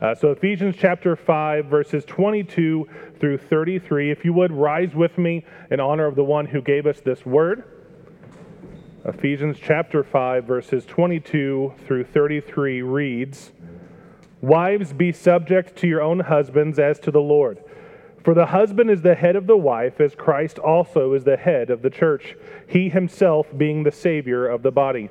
Uh, so, Ephesians chapter 5, verses 22 through 33. If you would, rise with me in honor of the one who gave us this word. Ephesians chapter 5, verses 22 through 33 reads Wives, be subject to your own husbands as to the Lord. For the husband is the head of the wife, as Christ also is the head of the church, he himself being the Savior of the body.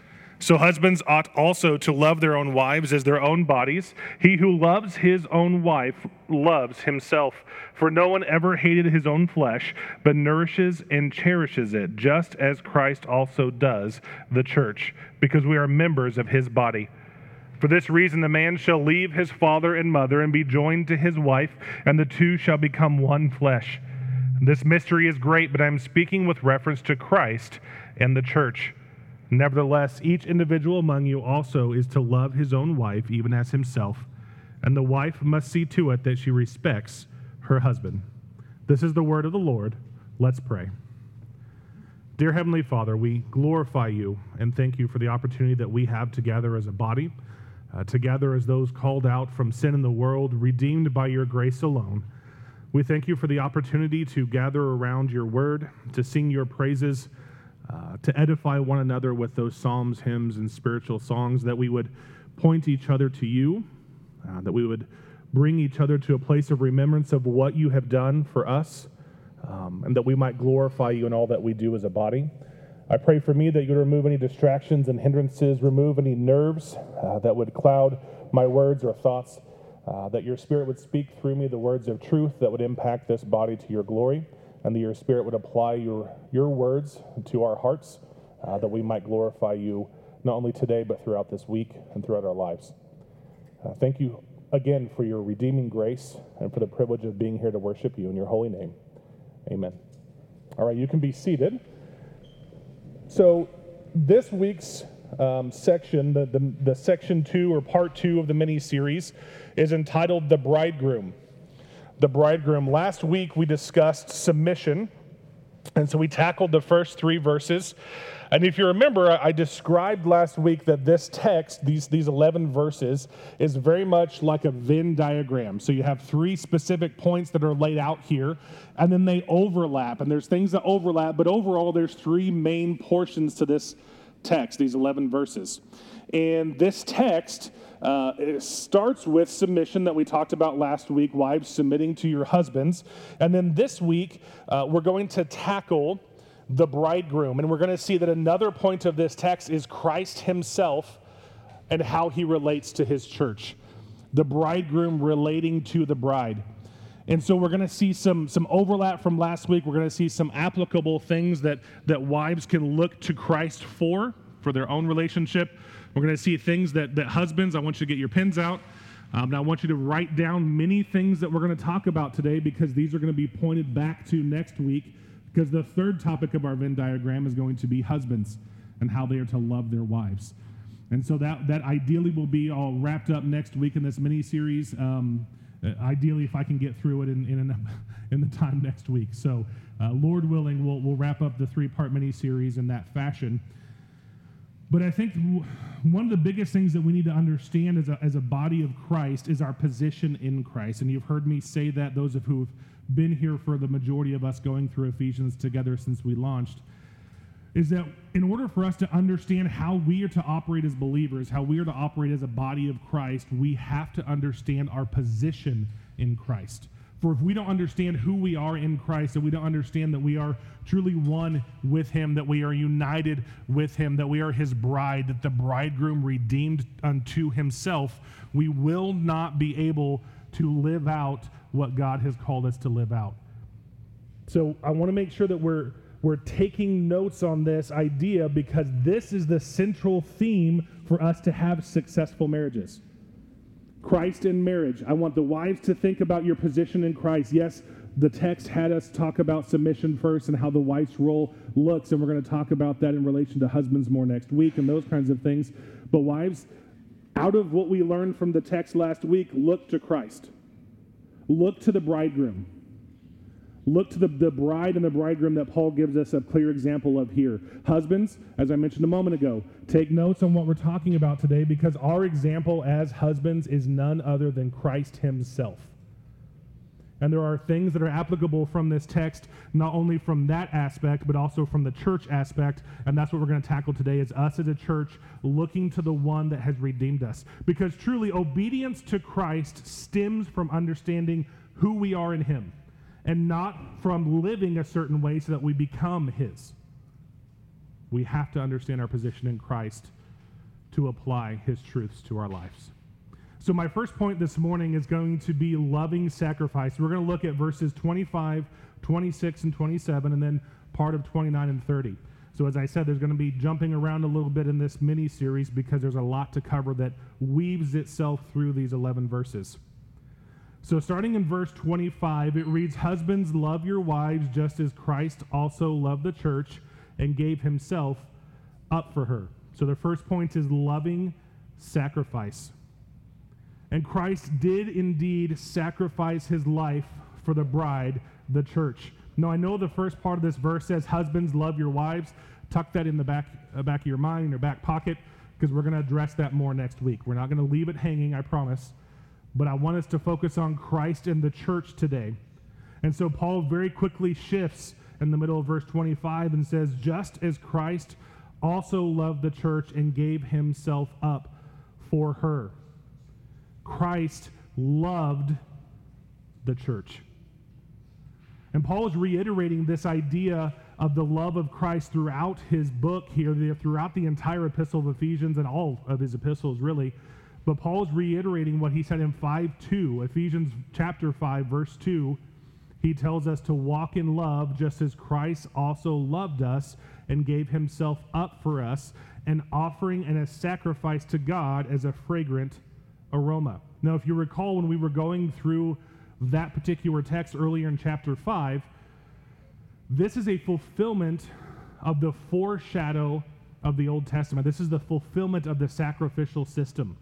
So husbands ought also to love their own wives as their own bodies. He who loves his own wife loves himself. For no one ever hated his own flesh, but nourishes and cherishes it, just as Christ also does the church, because we are members of his body. For this reason, the man shall leave his father and mother and be joined to his wife, and the two shall become one flesh. This mystery is great, but I am speaking with reference to Christ and the church. Nevertheless, each individual among you also is to love his own wife, even as himself, and the wife must see to it that she respects her husband. This is the word of the Lord. Let's pray. Dear Heavenly Father, we glorify you and thank you for the opportunity that we have together as a body, uh, together as those called out from sin in the world, redeemed by your grace alone. We thank you for the opportunity to gather around your word, to sing your praises uh, to edify one another with those psalms, hymns, and spiritual songs, that we would point each other to you, uh, that we would bring each other to a place of remembrance of what you have done for us, um, and that we might glorify you in all that we do as a body. I pray for me that you would remove any distractions and hindrances, remove any nerves uh, that would cloud my words or thoughts, uh, that your spirit would speak through me the words of truth that would impact this body to your glory and that your Spirit would apply your, your words to our hearts, uh, that we might glorify you not only today, but throughout this week and throughout our lives. Uh, thank you again for your redeeming grace and for the privilege of being here to worship you in your holy name. Amen. All right, you can be seated. So, this week's um, section, the, the, the section two or part two of the mini series, is entitled The Bridegroom the bridegroom. Last week we discussed submission. And so we tackled the first three verses. And if you remember, I described last week that this text, these, these 11 verses, is very much like a Venn diagram. So you have three specific points that are laid out here, and then they overlap. And there's things that overlap, but overall, there's three main portions to this text, these 11 verses. And this text uh, it starts with submission that we talked about last week, wives submitting to your husbands. And then this week, uh, we're going to tackle the bridegroom. And we're going to see that another point of this text is Christ himself and how he relates to his church. The bridegroom relating to the bride. And so we're going to see some, some overlap from last week. We're going to see some applicable things that, that wives can look to Christ for, for their own relationship. We're going to see things that, that husbands, I want you to get your pens out. Um, and I want you to write down many things that we're going to talk about today because these are going to be pointed back to next week. Because the third topic of our Venn diagram is going to be husbands and how they are to love their wives. And so that, that ideally will be all wrapped up next week in this mini series. Um, uh, ideally, if I can get through it in, in, in the time next week. So, uh, Lord willing, we'll, we'll wrap up the three part mini series in that fashion. But I think one of the biggest things that we need to understand as a, as a body of Christ is our position in Christ. And you've heard me say that, those of who have been here for the majority of us going through Ephesians together since we launched, is that in order for us to understand how we are to operate as believers, how we are to operate as a body of Christ, we have to understand our position in Christ. For if we don't understand who we are in Christ, and we don't understand that we are truly one with Him, that we are united with Him, that we are His bride, that the bridegroom redeemed unto Himself, we will not be able to live out what God has called us to live out. So I want to make sure that we're we're taking notes on this idea because this is the central theme for us to have successful marriages. Christ in marriage. I want the wives to think about your position in Christ. Yes, the text had us talk about submission first and how the wife's role looks, and we're going to talk about that in relation to husbands more next week and those kinds of things. But wives, out of what we learned from the text last week, look to Christ. Look to the bridegroom. Look to the, the bride and the bridegroom that Paul gives us a clear example of here. Husbands, as I mentioned a moment ago, take notes on what we're talking about today because our example as husbands is none other than Christ himself. And there are things that are applicable from this text, not only from that aspect, but also from the church aspect. And that's what we're going to tackle today is us as a church looking to the one that has redeemed us. Because truly, obedience to Christ stems from understanding who we are in him and not from living a certain way so that we become his. We have to understand our position in Christ to apply his truths to our lives. So, my first point this morning is going to be loving sacrifice. We're going to look at verses 25, 26, and 27, and then part of 29 and 30. So, as I said, there's going to be jumping around a little bit in this mini series because there's a lot to cover that weaves itself through these 11 verses. So, starting in verse 25, it reads Husbands, love your wives just as Christ also loved the church and gave himself up for her. So, the first point is loving sacrifice. And Christ did indeed sacrifice his life for the bride, the church. Now, I know the first part of this verse says, Husbands, love your wives. Tuck that in the back, uh, back of your mind, in your back pocket, because we're going to address that more next week. We're not going to leave it hanging, I promise. But I want us to focus on Christ and the church today. And so Paul very quickly shifts in the middle of verse 25 and says, Just as Christ also loved the church and gave himself up for her. Christ loved the church. And Paul is reiterating this idea of the love of Christ throughout his book here, throughout the entire epistle of Ephesians and all of his epistles, really. But Paul is reiterating what he said in 5 2, Ephesians chapter 5, verse 2. He tells us to walk in love just as Christ also loved us and gave himself up for us, an offering and a sacrifice to God as a fragrant aroma. Now, if you recall, when we were going through that particular text earlier in chapter 5, this is a fulfillment of the foreshadow of the Old Testament. This is the fulfillment of the sacrificial system.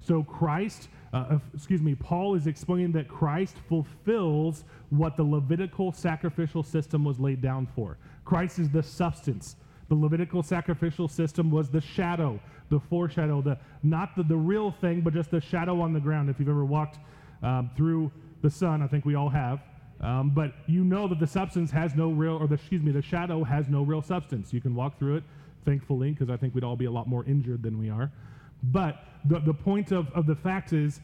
So, Christ, uh, excuse me, Paul is explaining that Christ fulfills what the Levitical sacrificial system was laid down for. Christ is the substance. The Levitical sacrificial system was the shadow the foreshadow, the not the, the real thing, but just the shadow on the ground. If you've ever walked um, through the sun, I think we all have. Um, but you know that the substance has no real, or the, excuse me, the shadow has no real substance. You can walk through it, thankfully, because I think we'd all be a lot more injured than we are. But the, the point of, of the fact is,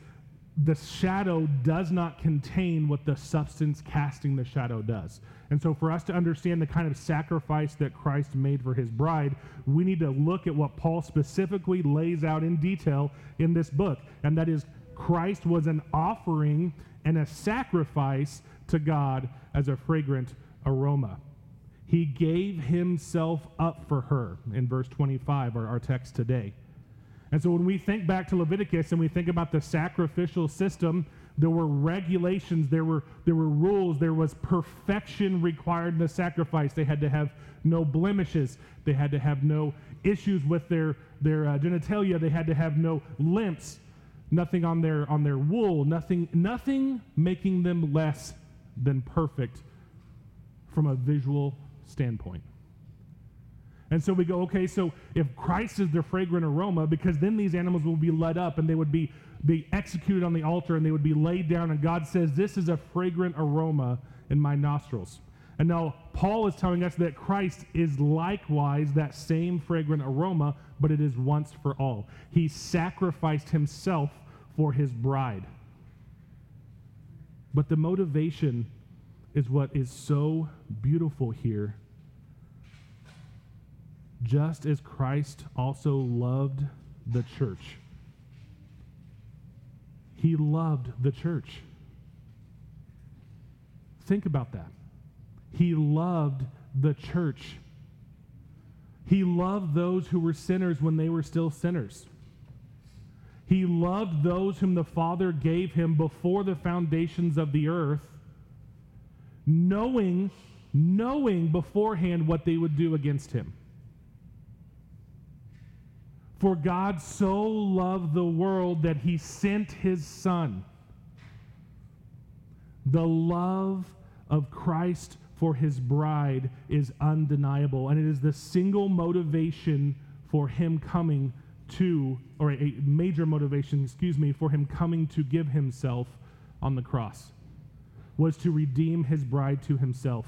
the shadow does not contain what the substance casting the shadow does. And so, for us to understand the kind of sacrifice that Christ made for his bride, we need to look at what Paul specifically lays out in detail in this book. And that is, Christ was an offering and a sacrifice to God as a fragrant aroma. He gave himself up for her in verse 25, our, our text today. And so when we think back to Leviticus and we think about the sacrificial system, there were regulations, there were, there were rules, there was perfection required in the sacrifice. They had to have no blemishes, they had to have no issues with their, their uh, genitalia, they had to have no limps, nothing on their, on their wool, nothing, nothing making them less than perfect from a visual standpoint. And so we go, okay, so if Christ is the fragrant aroma, because then these animals will be led up and they would be, be executed on the altar and they would be laid down, and God says, This is a fragrant aroma in my nostrils. And now Paul is telling us that Christ is likewise that same fragrant aroma, but it is once for all. He sacrificed himself for his bride. But the motivation is what is so beautiful here just as Christ also loved the church. He loved the church. Think about that. He loved the church. He loved those who were sinners when they were still sinners. He loved those whom the Father gave him before the foundations of the earth knowing, knowing beforehand what they would do against him. For God so loved the world that he sent his Son. The love of Christ for his bride is undeniable, and it is the single motivation for him coming to, or a major motivation, excuse me, for him coming to give himself on the cross, was to redeem his bride to himself.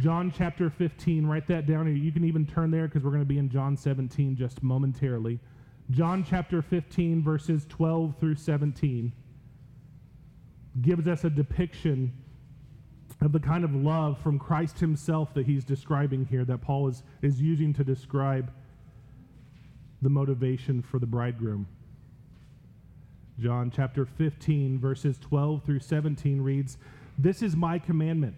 John chapter 15, write that down. You can even turn there because we're going to be in John 17 just momentarily. John chapter 15, verses 12 through 17, gives us a depiction of the kind of love from Christ himself that he's describing here, that Paul is, is using to describe the motivation for the bridegroom. John chapter 15, verses 12 through 17 reads, This is my commandment,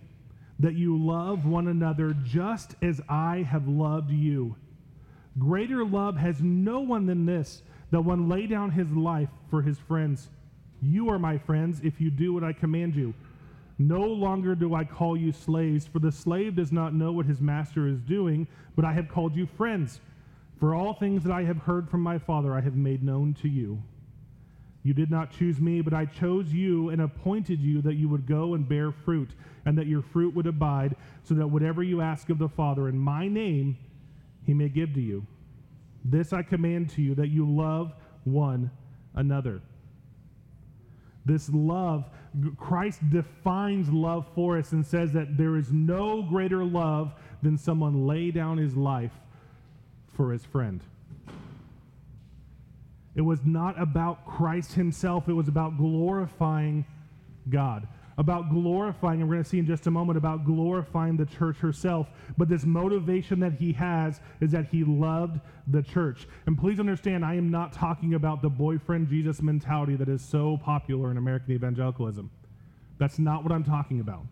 that you love one another just as I have loved you. Greater love has no one than this, that one lay down his life for his friends. You are my friends if you do what I command you. No longer do I call you slaves, for the slave does not know what his master is doing, but I have called you friends. For all things that I have heard from my Father, I have made known to you. You did not choose me, but I chose you and appointed you that you would go and bear fruit, and that your fruit would abide, so that whatever you ask of the Father in my name, he may give to you. This I command to you, that you love one another. This love, Christ defines love for us and says that there is no greater love than someone lay down his life for his friend. It was not about Christ himself, it was about glorifying God. About glorifying, and we're going to see in just a moment about glorifying the church herself. But this motivation that he has is that he loved the church. And please understand, I am not talking about the boyfriend Jesus mentality that is so popular in American evangelicalism. That's not what I'm talking about.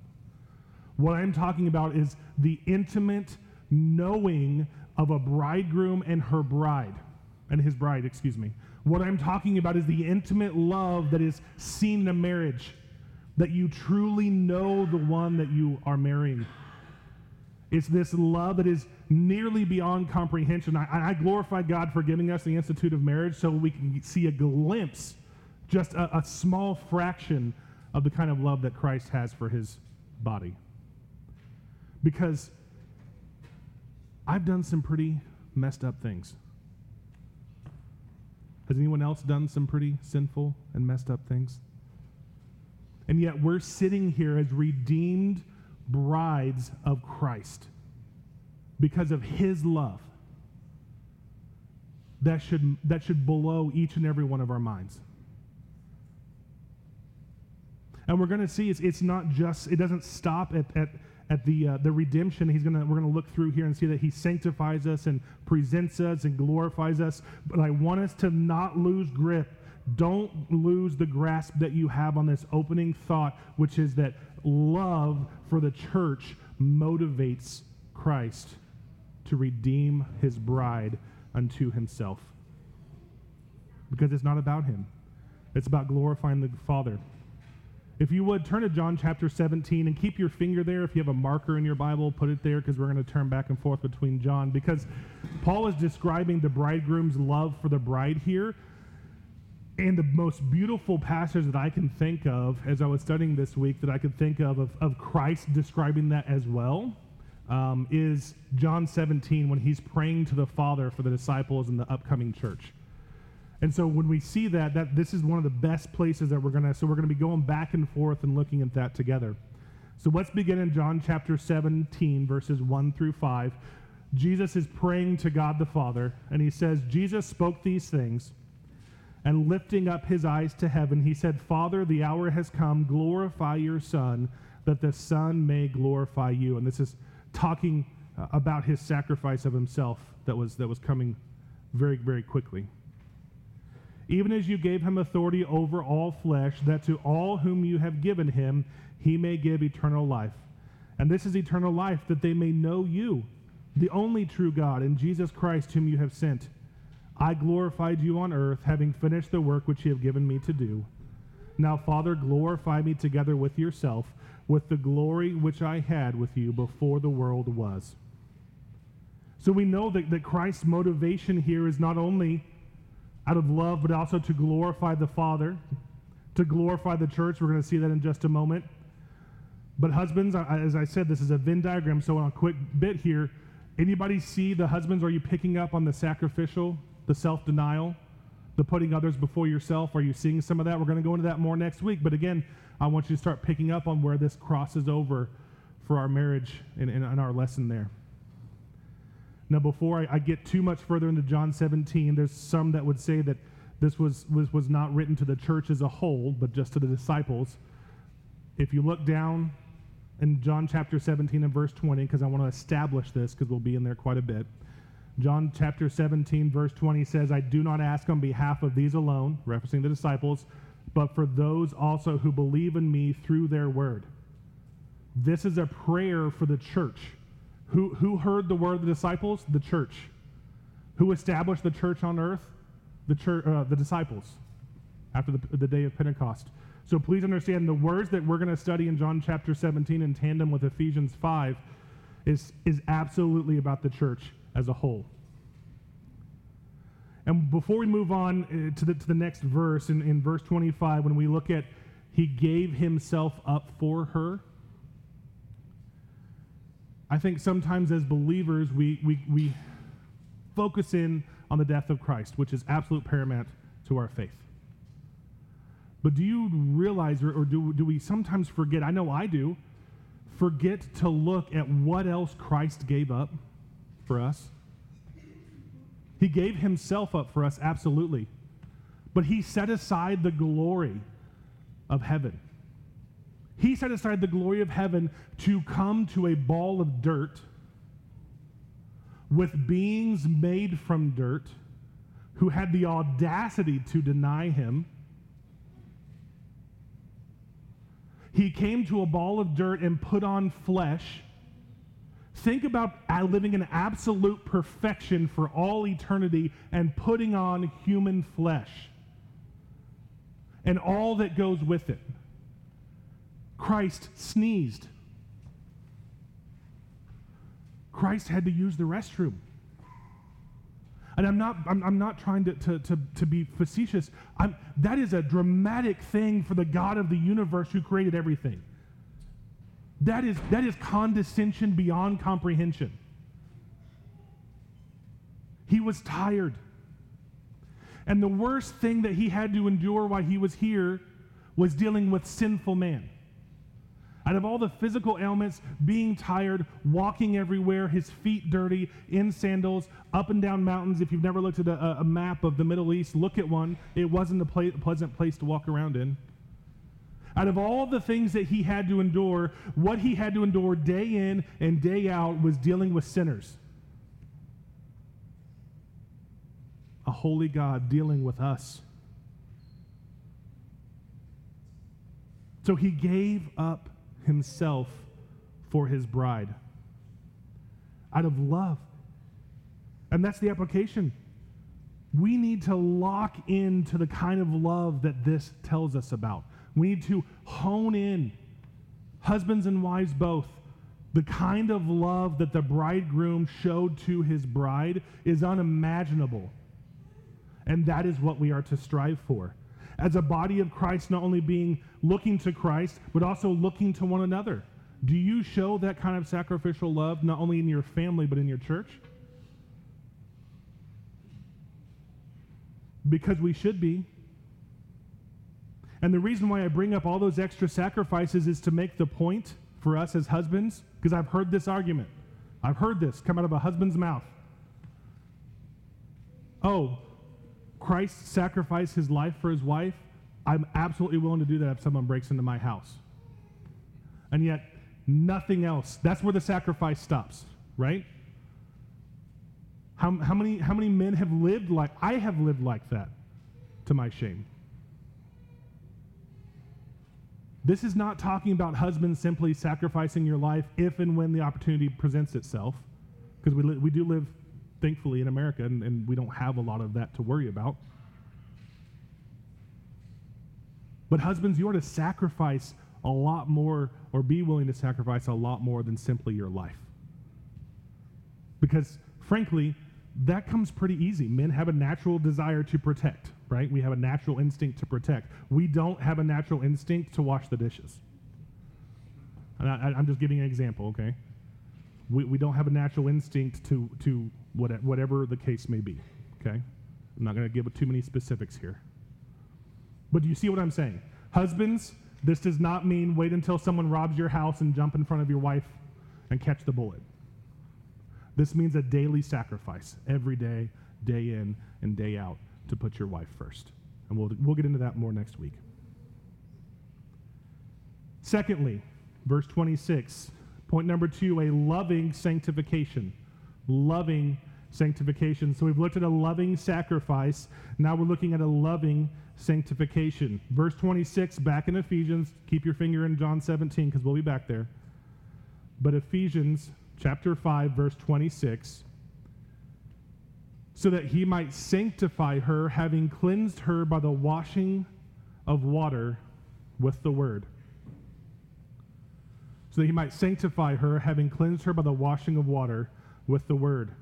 What I'm talking about is the intimate knowing of a bridegroom and her bride, and his bride, excuse me. What I'm talking about is the intimate love that is seen in a marriage, that you truly know the one that you are marrying. It's this love that is nearly beyond comprehension. I, I glorify God for giving us the Institute of Marriage so we can see a glimpse, just a, a small fraction of the kind of love that Christ has for his body. Because I've done some pretty messed up things. Has anyone else done some pretty sinful and messed up things? And yet we're sitting here as redeemed brides of Christ because of his love. That should, that should blow each and every one of our minds. And we're going to see it's, it's not just, it doesn't stop at, at at the, uh, the redemption, he's gonna, we're to look through here and see that he sanctifies us and presents us and glorifies us. But I want us to not lose grip. Don't lose the grasp that you have on this opening thought, which is that love for the church motivates Christ to redeem his bride unto himself. Because it's not about him, it's about glorifying the Father. If you would, turn to John chapter 17 and keep your finger there. If you have a marker in your Bible, put it there because we're going to turn back and forth between John. Because Paul is describing the bridegroom's love for the bride here. And the most beautiful passage that I can think of as I was studying this week that I could think of of, of Christ describing that as well um, is John 17 when he's praying to the Father for the disciples in the upcoming church. And so when we see that, that this is one of the best places that we're going to, so we're going to be going back and forth and looking at that together. So let's begin in John chapter 17, verses 1 through 5. Jesus is praying to God the Father, and he says, Jesus spoke these things, and lifting up his eyes to heaven, he said, Father, the hour has come, glorify your Son, that the Son may glorify you. And this is talking uh, about his sacrifice of himself that was, that was coming very, very quickly even as you gave him authority over all flesh, that to all whom you have given him, he may give eternal life. And this is eternal life, that they may know you, the only true God, and Jesus Christ, whom you have sent. I glorified you on earth, having finished the work which you have given me to do. Now, Father, glorify me together with yourself, with the glory which I had with you before the world was. So we know that, that Christ's motivation here is not only out of love, but also to glorify the Father, to glorify the church. We're going to see that in just a moment. But husbands, as I said, this is a Venn diagram. So on a quick bit here, anybody see the husbands? Are you picking up on the sacrificial, the self-denial, the putting others before yourself? Are you seeing some of that? We're going to go into that more next week. But again, I want you to start picking up on where this crosses over for our marriage and, and, and our lesson there. Now, before I, I, get too much further into John 17, there's some that would say that this was, was, was not written to the church as a whole, but just to the disciples. If you look down in John chapter 17 and verse 20, because I want to establish this, because we'll be in there quite a bit. John chapter 17, verse 20 says, I do not ask on behalf of these alone, referencing the disciples, but for those also who believe in me through their word. This is a prayer for the church who, who heard the word of the disciples? The church. Who established the church on earth? The, church, uh, the disciples after the, the day of Pentecost. So please understand the words that we're going to study in John chapter 17 in tandem with Ephesians 5 is, is absolutely about the church as a whole. And before we move on uh, to the, to the next verse, in, in verse 25, when we look at he gave himself up for her, I think sometimes as believers, we, we, we focus in on the death of Christ, which is absolute paramount to our faith. But do you realize, or, or do, do we sometimes forget? I know I do, forget to look at what else Christ gave up for us. He gave himself up for us, absolutely. But he set aside the glory of heaven. He set aside the glory of heaven to come to a ball of dirt with beings made from dirt who had the audacity to deny him. He came to a ball of dirt and put on flesh. Think about living in absolute perfection for all eternity and putting on human flesh and all that goes with it. Christ sneezed. Christ had to use the restroom. And I'm not, I'm, I'm not trying to, to, to, to be facetious. I'm, that is a dramatic thing for the God of the universe who created everything. That is, that is condescension beyond comprehension. He was tired. And the worst thing that he had to endure while he was here was dealing with sinful man. Out of all the physical ailments, being tired, walking everywhere, his feet dirty, in sandals, up and down mountains. If you've never looked at a, a map of the Middle East, look at one. It wasn't a ple- pleasant place to walk around in. Out of all the things that he had to endure, what he had to endure day in and day out was dealing with sinners. A holy God dealing with us. So he gave up himself for his bride out of love. And that's the application. We need to lock into the kind of love that this tells us about. We need to hone in, husbands and wives both. The kind of love that the bridegroom showed to his bride is unimaginable. And that is what we are to strive for as a body of Christ, not only being looking to Christ, but also looking to one another? Do you show that kind of sacrificial love not only in your family, but in your church? Because we should be. And the reason why I bring up all those extra sacrifices is to make the point for us as husbands, because I've heard this argument. I've heard this come out of a husband's mouth. Oh, Christ sacrificed his life for his wife, I'm absolutely willing to do that if someone breaks into my house. And yet, nothing else. That's where the sacrifice stops, right? How, how, many, how many men have lived like, I have lived like that to my shame. This is not talking about husbands simply sacrificing your life if and when the opportunity presents itself, because we, li- we do live thankfully in America, and, and we don't have a lot of that to worry about. But husbands, you are to sacrifice a lot more or be willing to sacrifice a lot more than simply your life. Because, frankly, that comes pretty easy. Men have a natural desire to protect, right? We have a natural instinct to protect. We don't have a natural instinct to wash the dishes. And I, am just giving an example, okay? We, we don't have a natural instinct to, to whatever the case may be, okay? I'm not going to give too many specifics here. But do you see what I'm saying? Husbands, this does not mean wait until someone robs your house and jump in front of your wife and catch the bullet. This means a daily sacrifice, every day, day in and day out, to put your wife first. And we'll, we'll get into that more next week. Secondly, verse 26, point number two, a loving sanctification. Loving sanctification. So we've looked at a loving sacrifice. Now we're looking at a loving sanctification. Verse 26, back in Ephesians. Keep your finger in John 17 because we'll be back there. But Ephesians chapter 5, verse 26 so that he might sanctify her, having cleansed her by the washing of water with the word. So that he might sanctify her, having cleansed her by the washing of water with the word.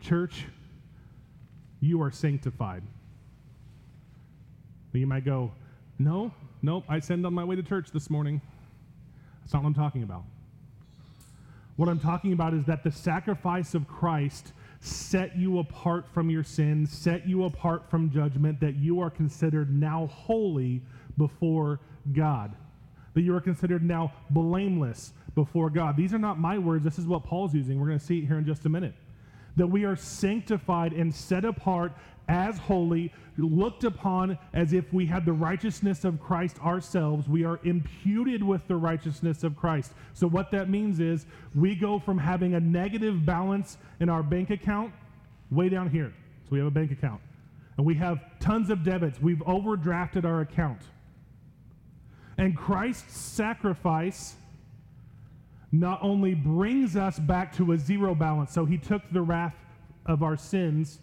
Church, you are sanctified. But You might go, No, nope, I send on my way to church this morning. That's not what I'm talking about. What I'm talking about is that the sacrifice of Christ set you apart from your sins, set you apart from judgment, that you are considered now holy before God, that you are considered now blameless before God. These are not my words. This is what Paul's using. We're going to see it here in just a minute that we are sanctified and set apart as holy, looked upon as if we had the righteousness of Christ ourselves. We are imputed with the righteousness of Christ. So, what that means is we go from having a negative balance in our bank account way down here. So, we have a bank account. And we have tons of debits. We've overdrafted our account. And Christ's sacrifice not only brings us back to a zero balance, so he took the wrath of our sins,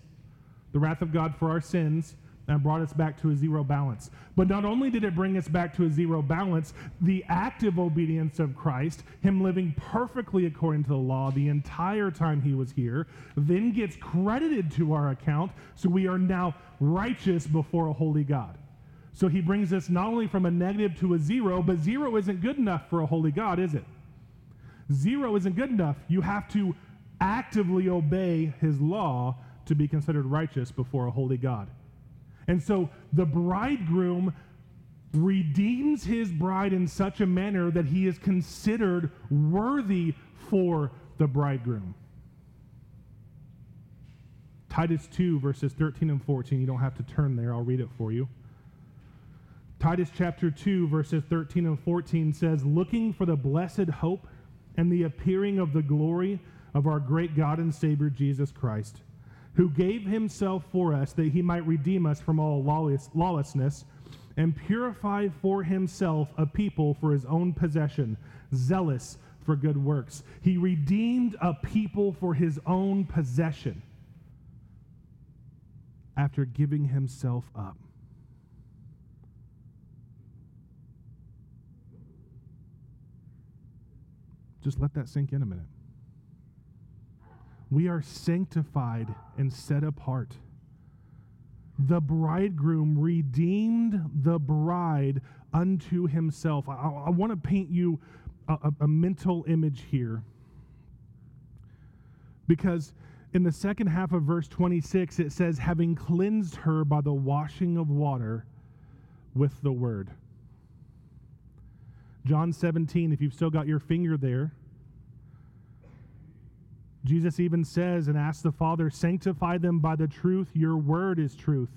the wrath of God for our sins, and brought us back to a zero balance. But not only did it bring us back to a zero balance, the active obedience of Christ, him living perfectly according to the law the entire time he was here, then gets credited to our account, so we are now righteous before a holy God. So he brings us not only from a negative to a zero, but zero isn't good enough for a holy God, is it? Zero isn't good enough. You have to actively obey his law to be considered righteous before a holy God. And so the bridegroom redeems his bride in such a manner that he is considered worthy for the bridegroom. Titus 2, verses 13 and 14. You don't have to turn there, I'll read it for you. Titus chapter 2, verses 13 and 14 says, Looking for the blessed hope and the appearing of the glory of our great God and Savior Jesus Christ, who gave himself for us that he might redeem us from all lawless, lawlessness and purify for himself a people for his own possession, zealous for good works. He redeemed a people for his own possession after giving himself up. Just let that sink in a minute. We are sanctified and set apart. The bridegroom redeemed the bride unto himself. I, I want to paint you a, a mental image here. Because in the second half of verse 26, it says, having cleansed her by the washing of water with the word. John 17, if you've still got your finger there, Jesus even says and asks the Father, Sanctify them by the truth. Your word is truth.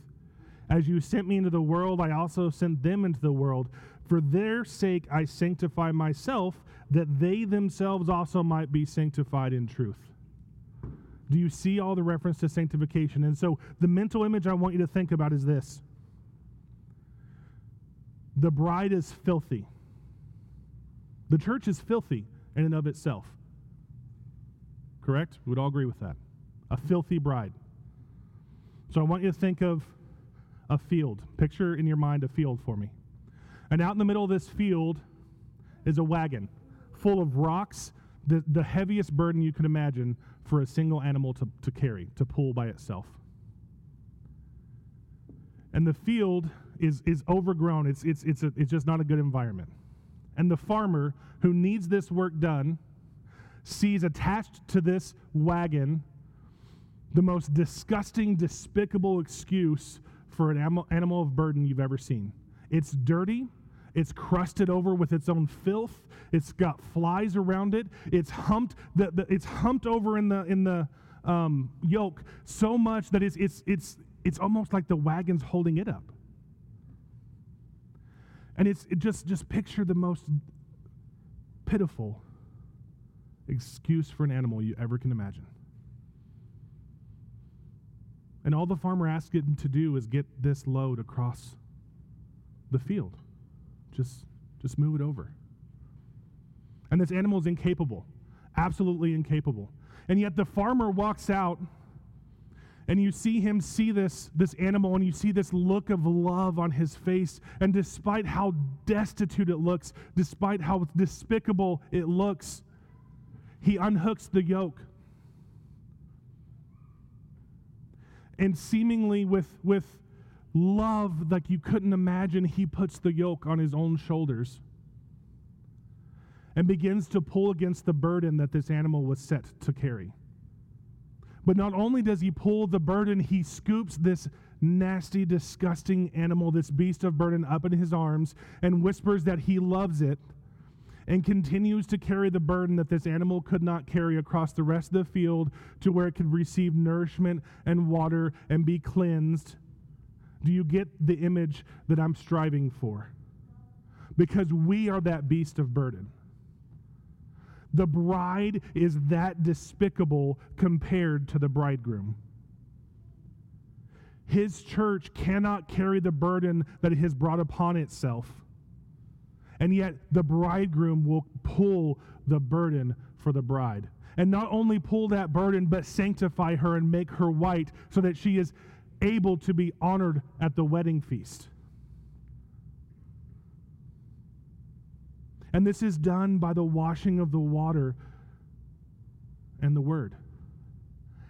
As you sent me into the world, I also sent them into the world. For their sake I sanctify myself, that they themselves also might be sanctified in truth. Do you see all the reference to sanctification? And so the mental image I want you to think about is this the bride is filthy. The church is filthy in and of itself. Correct? We would all agree with that. A filthy bride. So I want you to think of a field. Picture in your mind a field for me. And out in the middle of this field is a wagon full of rocks, the, the heaviest burden you can imagine for a single animal to, to carry, to pull by itself. And the field is, is overgrown. It's, it's, it's, a, it's just not a good environment. And the farmer who needs this work done sees attached to this wagon the most disgusting, despicable excuse for an animal, of burden you've ever seen. It's dirty. It's crusted over with its own filth. It's got flies around it. It's humped. The, the, it's humped over in the in the um, yoke so much that it's it's it's it's almost like the wagon's holding it up. And it's it just just picture the most pitiful excuse for an animal you ever can imagine. And all the farmer asks it to do is get this load across the field. Just, just move it over. And this animal is incapable, absolutely incapable. And yet the farmer walks out and you see him see this, this animal and you see this look of love on his face. And despite how destitute it looks, despite how despicable it looks, he unhooks the yoke. And seemingly with, with love like you couldn't imagine, he puts the yoke on his own shoulders and begins to pull against the burden that this animal was set to carry. But not only does he pull the burden, he scoops this nasty, disgusting animal, this beast of burden, up in his arms and whispers that he loves it and continues to carry the burden that this animal could not carry across the rest of the field to where it could receive nourishment and water and be cleansed. Do you get the image that I'm striving for? Because we are that beast of burden. The bride is that despicable compared to the bridegroom. His church cannot carry the burden that it has brought upon itself. And yet, the bridegroom will pull the burden for the bride. And not only pull that burden, but sanctify her and make her white so that she is able to be honored at the wedding feast. And this is done by the washing of the water and the word.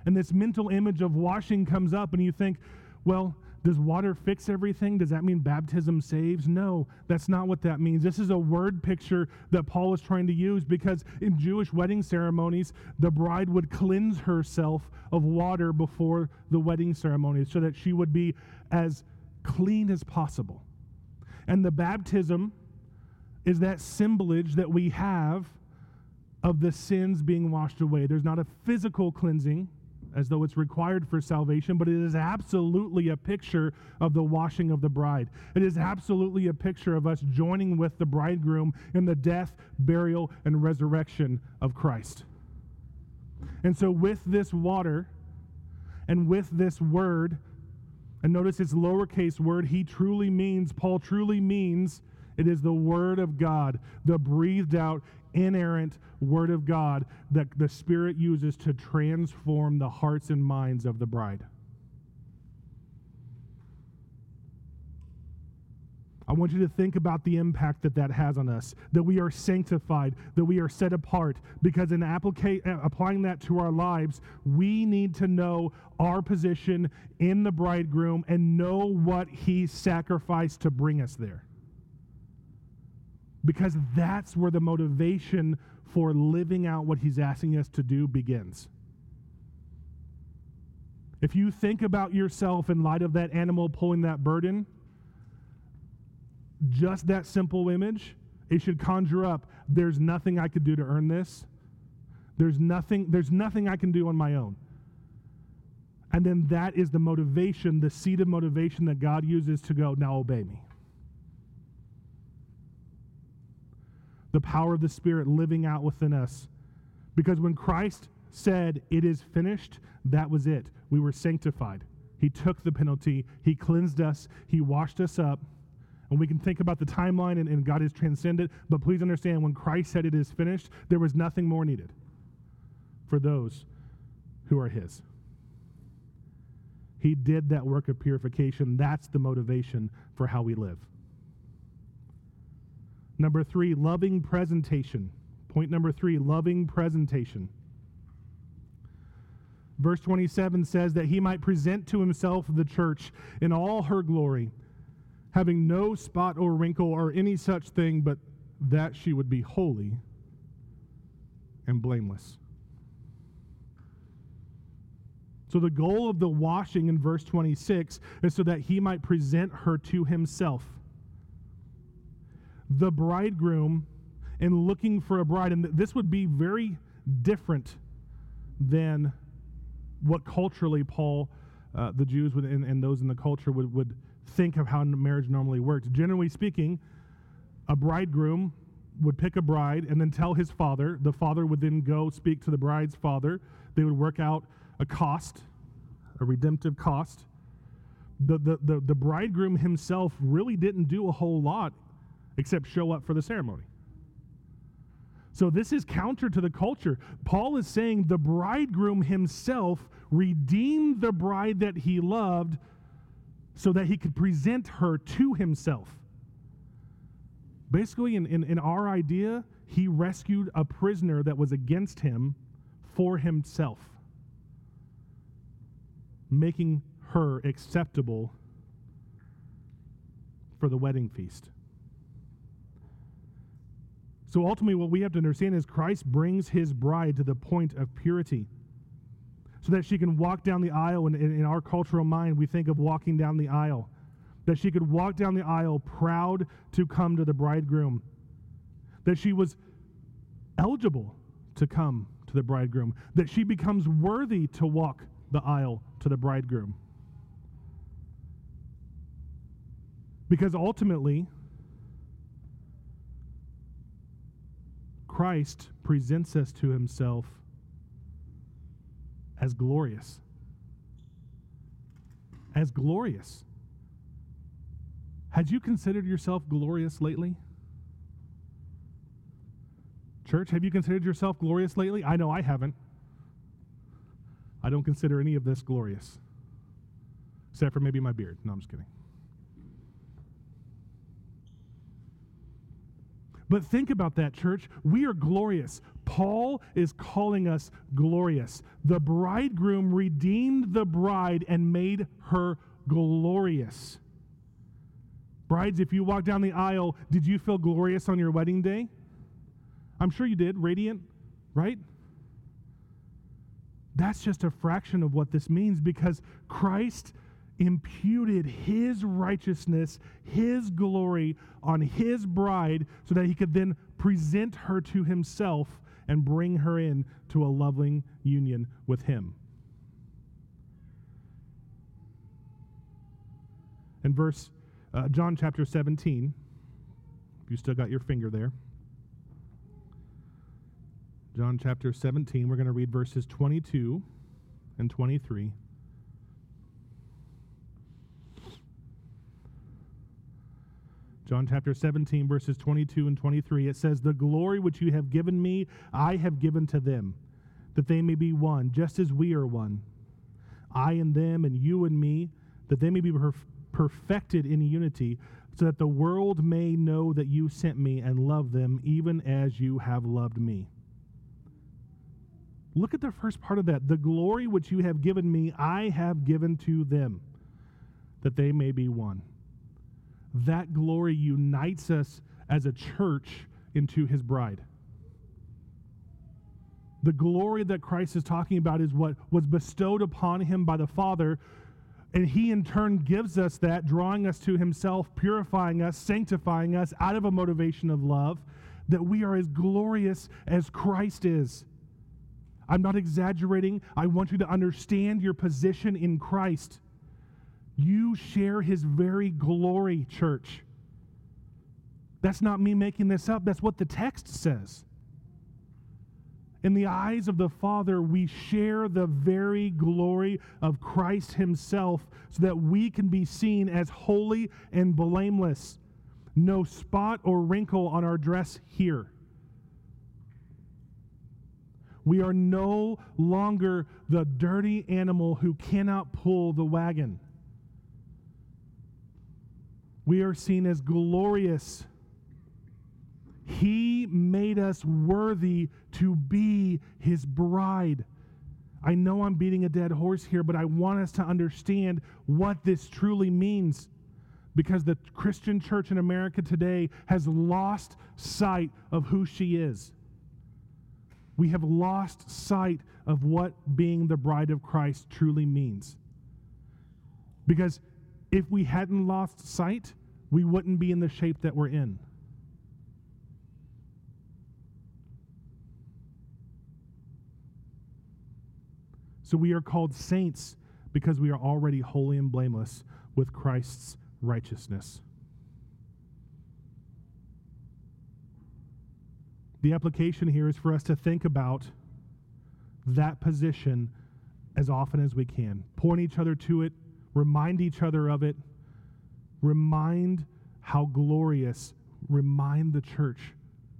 And this mental image of washing comes up, and you think, well, does water fix everything? Does that mean baptism saves? No, that's not what that means. This is a word picture that Paul is trying to use because in Jewish wedding ceremonies, the bride would cleanse herself of water before the wedding ceremony so that she would be as clean as possible. And the baptism is that symbolage that we have of the sins being washed away. There's not a physical cleansing as though it's required for salvation, but it is absolutely a picture of the washing of the bride. It is absolutely a picture of us joining with the bridegroom in the death, burial, and resurrection of Christ. And so, with this water and with this word, and notice it's lowercase word, he truly means, Paul truly means, it is the word of God, the breathed out, inerrant Word of God that the Spirit uses to transform the hearts and minds of the bride. I want you to think about the impact that that has on us, that we are sanctified, that we are set apart, because in applica- uh, applying that to our lives, we need to know our position in the bridegroom and know what he sacrificed to bring us there because that's where the motivation for living out what he's asking us to do begins. If you think about yourself in light of that animal pulling that burden, just that simple image, it should conjure up there's nothing I could do to earn this. There's nothing there's nothing I can do on my own. And then that is the motivation, the seed of motivation that God uses to go, now obey me. The power of the Spirit living out within us. Because when Christ said, It is finished, that was it. We were sanctified. He took the penalty, He cleansed us, He washed us up. And we can think about the timeline and, and God is transcendent, but please understand when Christ said it is finished, there was nothing more needed for those who are His. He did that work of purification. That's the motivation for how we live. Number three, loving presentation. Point number three, loving presentation. Verse 27 says that he might present to himself the church in all her glory, having no spot or wrinkle or any such thing, but that she would be holy and blameless. So, the goal of the washing in verse 26 is so that he might present her to himself. The bridegroom, in looking for a bride, and this would be very different than what culturally Paul, uh, the Jews would, and, and those in the culture would, would think of how marriage normally works. Generally speaking, a bridegroom would pick a bride and then tell his father. The father would then go speak to the bride's father. They would work out a cost, a redemptive cost. The, the, the, the bridegroom himself really didn't do a whole lot except show up for the ceremony. So this is counter to the culture. Paul is saying the bridegroom himself redeemed the bride that he loved so that he could present her to himself. Basically, in, in, in our idea, he rescued a prisoner that was against him for himself making her acceptable for the wedding feast. So ultimately, what we have to understand is Christ brings his bride to the point of purity so that she can walk down the aisle. And in, in, our cultural mind, we think of walking down the aisle. That she could walk down the aisle proud to come to the bridegroom. That she was eligible to come to the bridegroom. That she becomes worthy to walk the aisle to the bridegroom. Because ultimately, Christ presents us to himself as glorious. As glorious. Had you considered yourself glorious lately? Church, have you considered yourself glorious lately? I know I haven't. I don't consider any of this glorious, except for maybe my beard. No, I'm just kidding. But think about that, church. We are glorious. Paul is calling us glorious. The bridegroom redeemed the bride and made her glorious. Brides, if you walk down the aisle, did you feel glorious on your wedding day? I'm sure you did, radiant, right? That's just a fraction of what this means because Christ imputed his righteousness, his glory on his bride so that he could then present her to himself and bring her in to a loving union with him. In verse uh, John chapter 17, if you still got your finger there. John chapter 17, we're going to read verses 22 and 23. John chapter 17, verses 22 and 23, it says, The glory which you have given me, I have given to them, that they may be one, just as we are one. I and them, and you and me, that they may be perf- perfected in unity, so that the world may know that you sent me and love them, even as you have loved me. Look at the first part of that. The glory which you have given me, I have given to them, that they may be one. That glory unites us as a church into his bride. The glory that Christ is talking about is what was bestowed upon him by the Father, and he in turn gives us that, drawing us to himself, purifying us, sanctifying us out of a motivation of love, that we are as glorious as Christ is. I'm not exaggerating. I want you to understand your position in Christ. You share his very glory, church. That's not me making this up, that's what the text says. In the eyes of the Father, we share the very glory of Christ Himself so that we can be seen as holy and blameless. No spot or wrinkle on our dress here. We are no longer the dirty animal who cannot pull the wagon. We are seen as glorious He made us worthy to be his bride. I know I'm beating a dead horse here, but I want us to understand what this truly means because the Christian church in America today has lost sight of who she is. We have lost sight of what being the bride of Christ truly means. Because if we hadn't lost sight, we wouldn't be in the shape that we're in. So we are called saints because we are already holy and blameless with Christ's righteousness. The application here is for us to think about that position as often as we can. Point each other to it, remind each other of it, remind how glorious, remind the church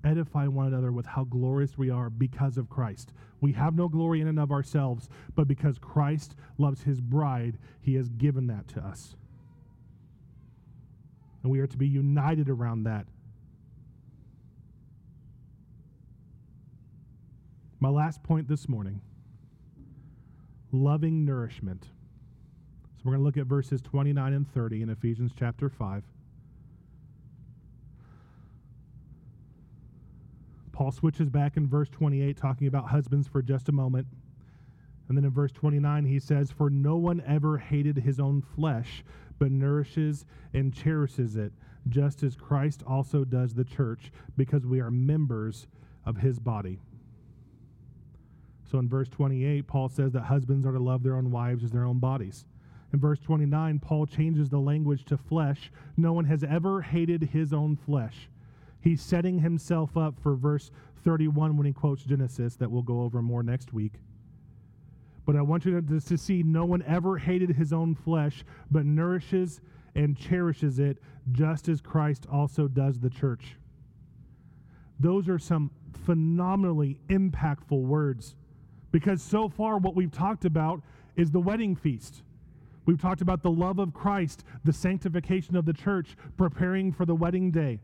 edify one another with how glorious we are because of Christ. We have no glory in and of ourselves, but because Christ loves his bride, he has given that to us. And we are to be united around that. My last point this morning loving nourishment. So we're going to look at verses 29 and 30 in Ephesians chapter 5. Paul switches back in verse 28, talking about husbands for just a moment. And then in verse 29, he says, For no one ever hated his own flesh, but nourishes and cherishes it, just as Christ also does the church, because we are members of his body. So in verse 28, Paul says that husbands are to love their own wives as their own bodies. In verse 29, Paul changes the language to flesh. No one has ever hated his own flesh He's setting himself up for verse 31 when he quotes Genesis, that we'll go over more next week. But I want you to, to see no one ever hated his own flesh, but nourishes and cherishes it, just as Christ also does the church. Those are some phenomenally impactful words. Because so far, what we've talked about is the wedding feast. We've talked about the love of Christ, the sanctification of the church, preparing for the wedding day.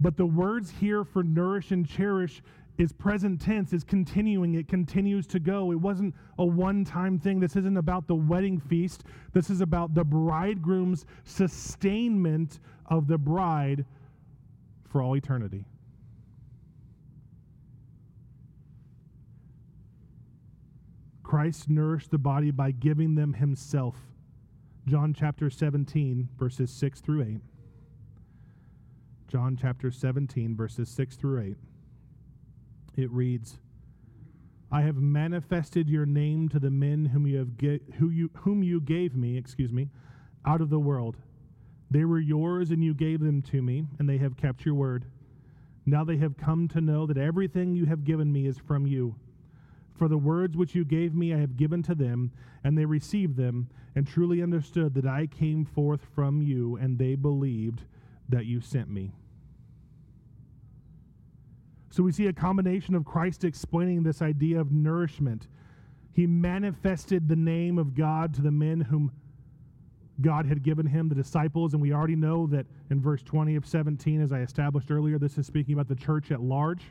But the words here for nourish and cherish is present tense, is continuing. It continues to go. It wasn't a one time thing. This isn't about the wedding feast. This is about the bridegroom's sustainment of the bride for all eternity. Christ nourished the body by giving them himself. John chapter 17, verses 6 through 8. John chapter 17, verses 6 through 8. It reads, I have manifested your name to the men whom you, have ge- who you, whom you gave me, excuse me, out of the world. They were yours, and you gave them to me, and they have kept your word. Now they have come to know that everything you have given me is from you. For the words which you gave me I have given to them, and they received them, and truly understood that I came forth from you, and they believed that you sent me. So we see a combination of Christ explaining this idea of nourishment. He manifested the name of God to the men whom God had given him, the disciples, and we already know that in verse 20 of 17, as I established earlier, this is speaking about the church at large.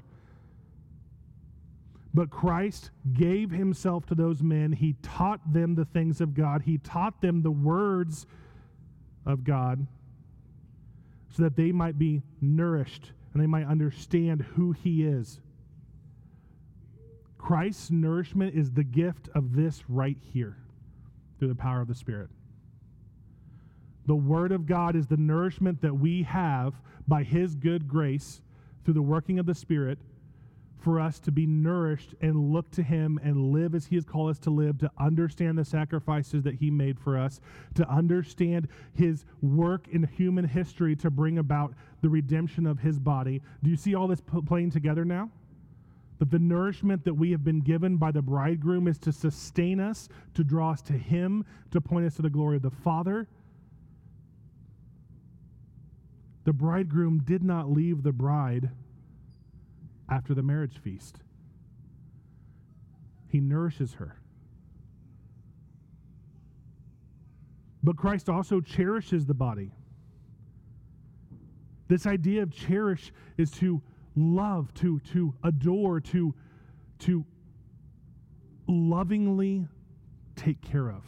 But Christ gave himself to those men. He taught them the things of God, he taught them the words of God so that they might be nourished and they might understand who he is. Christ's nourishment is the gift of this right here through the power of the Spirit. The Word of God is the nourishment that we have by His good grace through the working of the Spirit for us to be nourished and look to Him and live as He has called us to live, to understand the sacrifices that He made for us, to understand His work in human history to bring about the redemption of His body. Do you see all this playing together now? That the nourishment that we have been given by the bridegroom is to sustain us, to draw us to Him, to point us to the glory of the Father. The bridegroom did not leave the bride after the marriage feast. He nourishes her. But Christ also cherishes the body. This idea of cherish is to love, to, to adore, to, to lovingly take care of.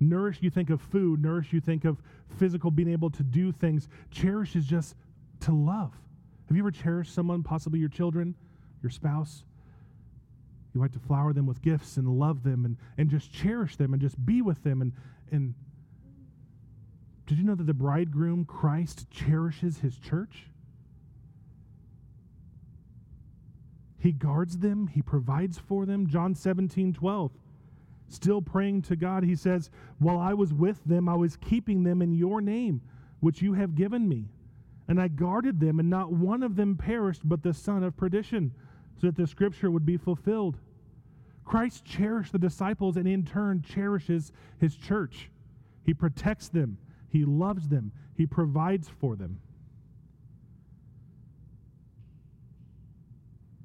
Nourish, you think of food. Nourish, you think of physical, being able to do things. Cherish is just to love. Have you ever cherished someone, possibly your children, your spouse? You like to flower them with gifts and love them and, and just cherish them and just be with them. And, and did you know that the bridegroom, Christ, cherishes his church? He guards them, he provides for them. John 17, 12. Still praying to God, he says, While I was with them, I was keeping them in your name, which you have given me. And I guarded them, and not one of them perished, but the son of perdition, so that the scripture would be fulfilled. Christ cherished the disciples and in turn cherishes his church. He protects them, he loves them, he provides for them.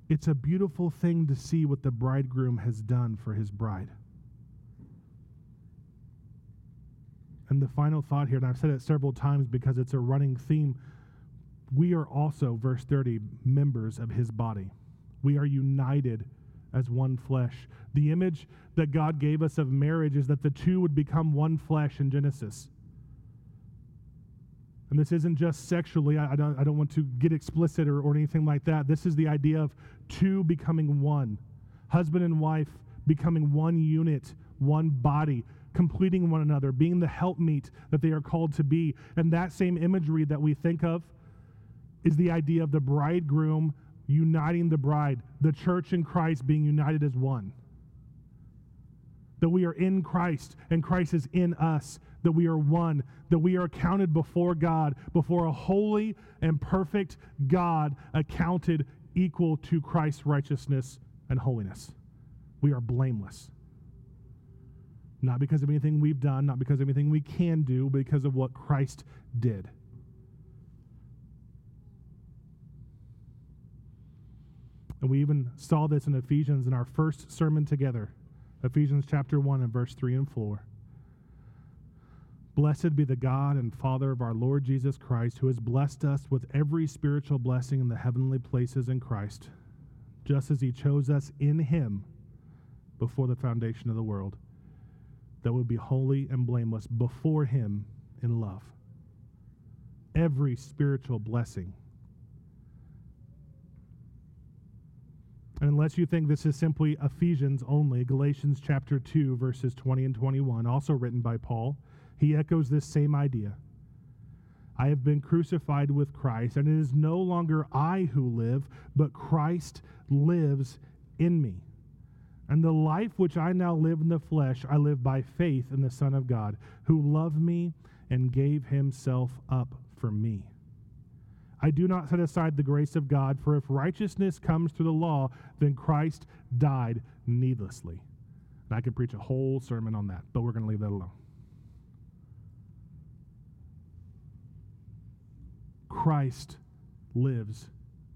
It's a beautiful thing to see what the bridegroom has done for his bride. And the final thought here, and I've said it several times because it's a running theme we are also, verse 30, members of his body. We are united as one flesh. The image that God gave us of marriage is that the two would become one flesh in Genesis. And this isn't just sexually, I, I, don't, I don't want to get explicit or, or anything like that. This is the idea of two becoming one, husband and wife becoming one unit, one body, completing one another, being the helpmeet that they are called to be. And that same imagery that we think of is the idea of the bridegroom uniting the bride, the church and Christ being united as one. That we are in Christ and Christ is in us, that we are one, that we are accounted before God, before a holy and perfect God, accounted equal to Christ's righteousness and holiness. We are blameless. Not because of anything we've done, not because of anything we can do, but because of what Christ did. And we even saw this in Ephesians in our first sermon together, Ephesians chapter 1 and verse 3 and 4. Blessed be the God and Father of our Lord Jesus Christ, who has blessed us with every spiritual blessing in the heavenly places in Christ, just as he chose us in him before the foundation of the world, that would be holy and blameless before him in love. Every spiritual blessing And unless you think this is simply Ephesians only, Galatians chapter 2, verses 20 and 21, also written by Paul, he echoes this same idea. I have been crucified with Christ, and it is no longer I who live, but Christ lives in me. And the life which I now live in the flesh, I live by faith in the Son of God, who loved me and gave himself up for me. I do not set aside the grace of God, for if righteousness comes through the law, then Christ died needlessly. And I could preach a whole sermon on that, but we're going to leave that alone. Christ lives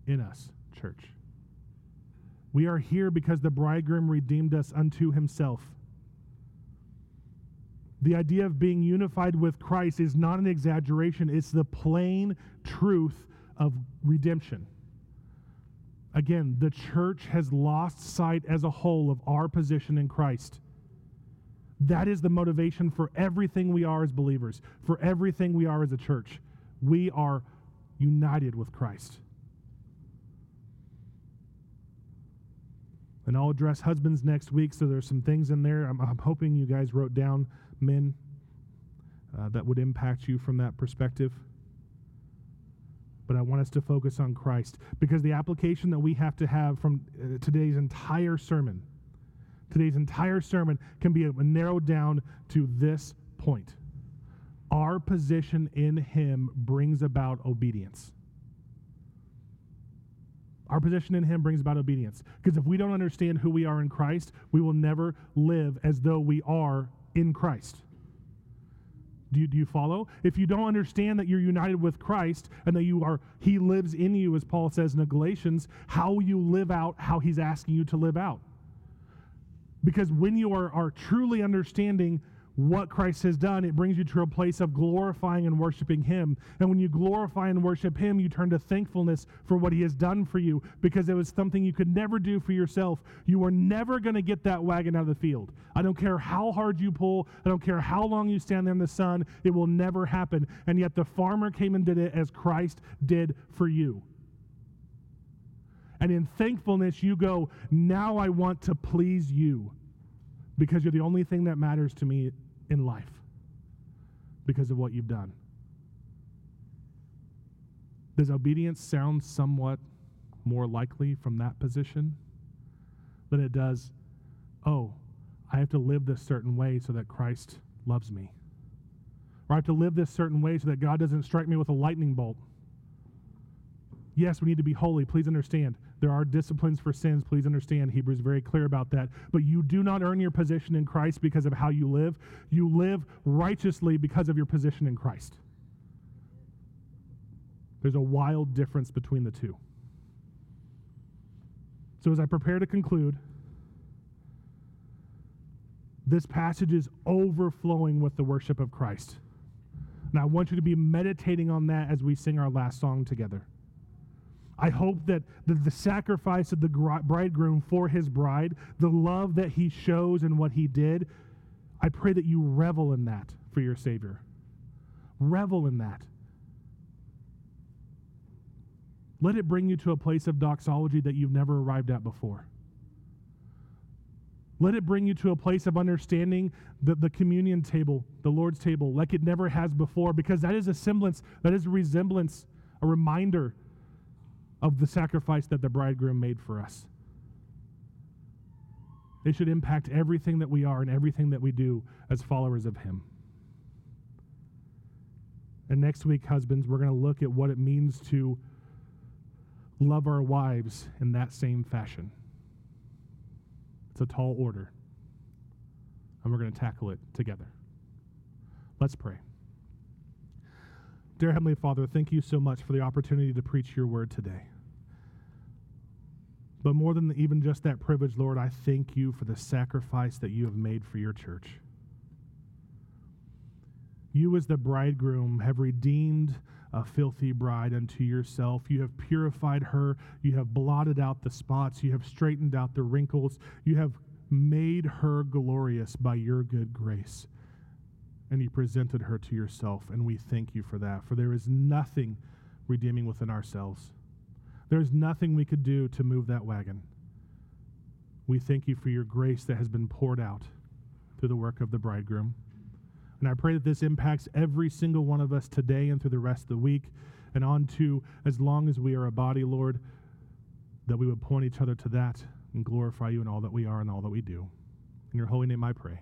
in us, church. We are here because the bridegroom redeemed us unto himself. The idea of being unified with Christ is not an exaggeration, it's the plain truth of redemption. Again, the church has lost sight as a whole of our position in Christ. That is the motivation for everything we are as believers, for everything we are as a church. We are united with Christ. And I'll address husbands next week, so there's some things in there. I'm, I'm hoping you guys wrote down men uh, that would impact you from that perspective but I want us to focus on Christ because the application that we have to have from uh, today's entire sermon, today's entire sermon can be narrowed down to this point. Our position in Him brings about obedience. Our position in Him brings about obedience. Because if we don't understand who we are in Christ, we will never live as though we are in Christ. Do you, do you follow? If you don't understand that you're united with Christ and that you are, He lives in you, as Paul says in the Galatians, how you live out how He's asking you to live out? Because when you are, are truly understanding what Christ has done, it brings you to a place of glorifying and worshiping Him. And when you glorify and worship Him, you turn to thankfulness for what He has done for you because it was something you could never do for yourself. You are never going to get that wagon out of the field. I don't care how hard you pull, I don't care how long you stand there in the sun, it will never happen. And yet the farmer came and did it as Christ did for you. And in thankfulness, you go, Now I want to please you because you're the only thing that matters to me in life because of what you've done. Does obedience sound somewhat more likely from that position than it does, oh, I have to live this certain way so that Christ loves me? Or I have to live this certain way so that God doesn't strike me with a lightning bolt? Yes, we need to be holy. Please understand. There are disciplines for sins. Please understand. Hebrews is very clear about that. But you do not earn your position in Christ because of how you live. You live righteously because of your position in Christ. There's a wild difference between the two. So, as I prepare to conclude, this passage is overflowing with the worship of Christ. And I want you to be meditating on that as we sing our last song together. I hope that the, the sacrifice of the bridegroom for his bride, the love that he shows and what he did, I pray that you revel in that for your Savior. Revel in that. Let it bring you to a place of doxology that you've never arrived at before. Let it bring you to a place of understanding the, the communion table, the Lord's table, like it never has before, because that is a semblance, that is a resemblance, a reminder of the sacrifice that the bridegroom made for us. It should impact everything that we are and everything that we do as followers of Him. And next week, husbands, we're going to look at what it means to love our wives in that same fashion. It's a tall order. And we're going to tackle it together. Let's pray. Dear Heavenly Father, thank you so much for the opportunity to preach your word today. But more than even just that privilege, Lord, I thank you for the sacrifice that you have made for your church. You, as the bridegroom, have redeemed a filthy bride unto yourself. You have purified her. You have blotted out the spots. You have straightened out the wrinkles. You have made her glorious by your good grace. And you presented her to yourself. And we thank you for that. For there is nothing redeeming within ourselves. There's nothing we could do to move that wagon. We thank you for your grace that has been poured out through the work of the bridegroom. And I pray that this impacts every single one of us today and through the rest of the week and on to as long as we are a body, Lord, that we would point each other to that and glorify you in all that we are and all that we do. In your holy name I pray.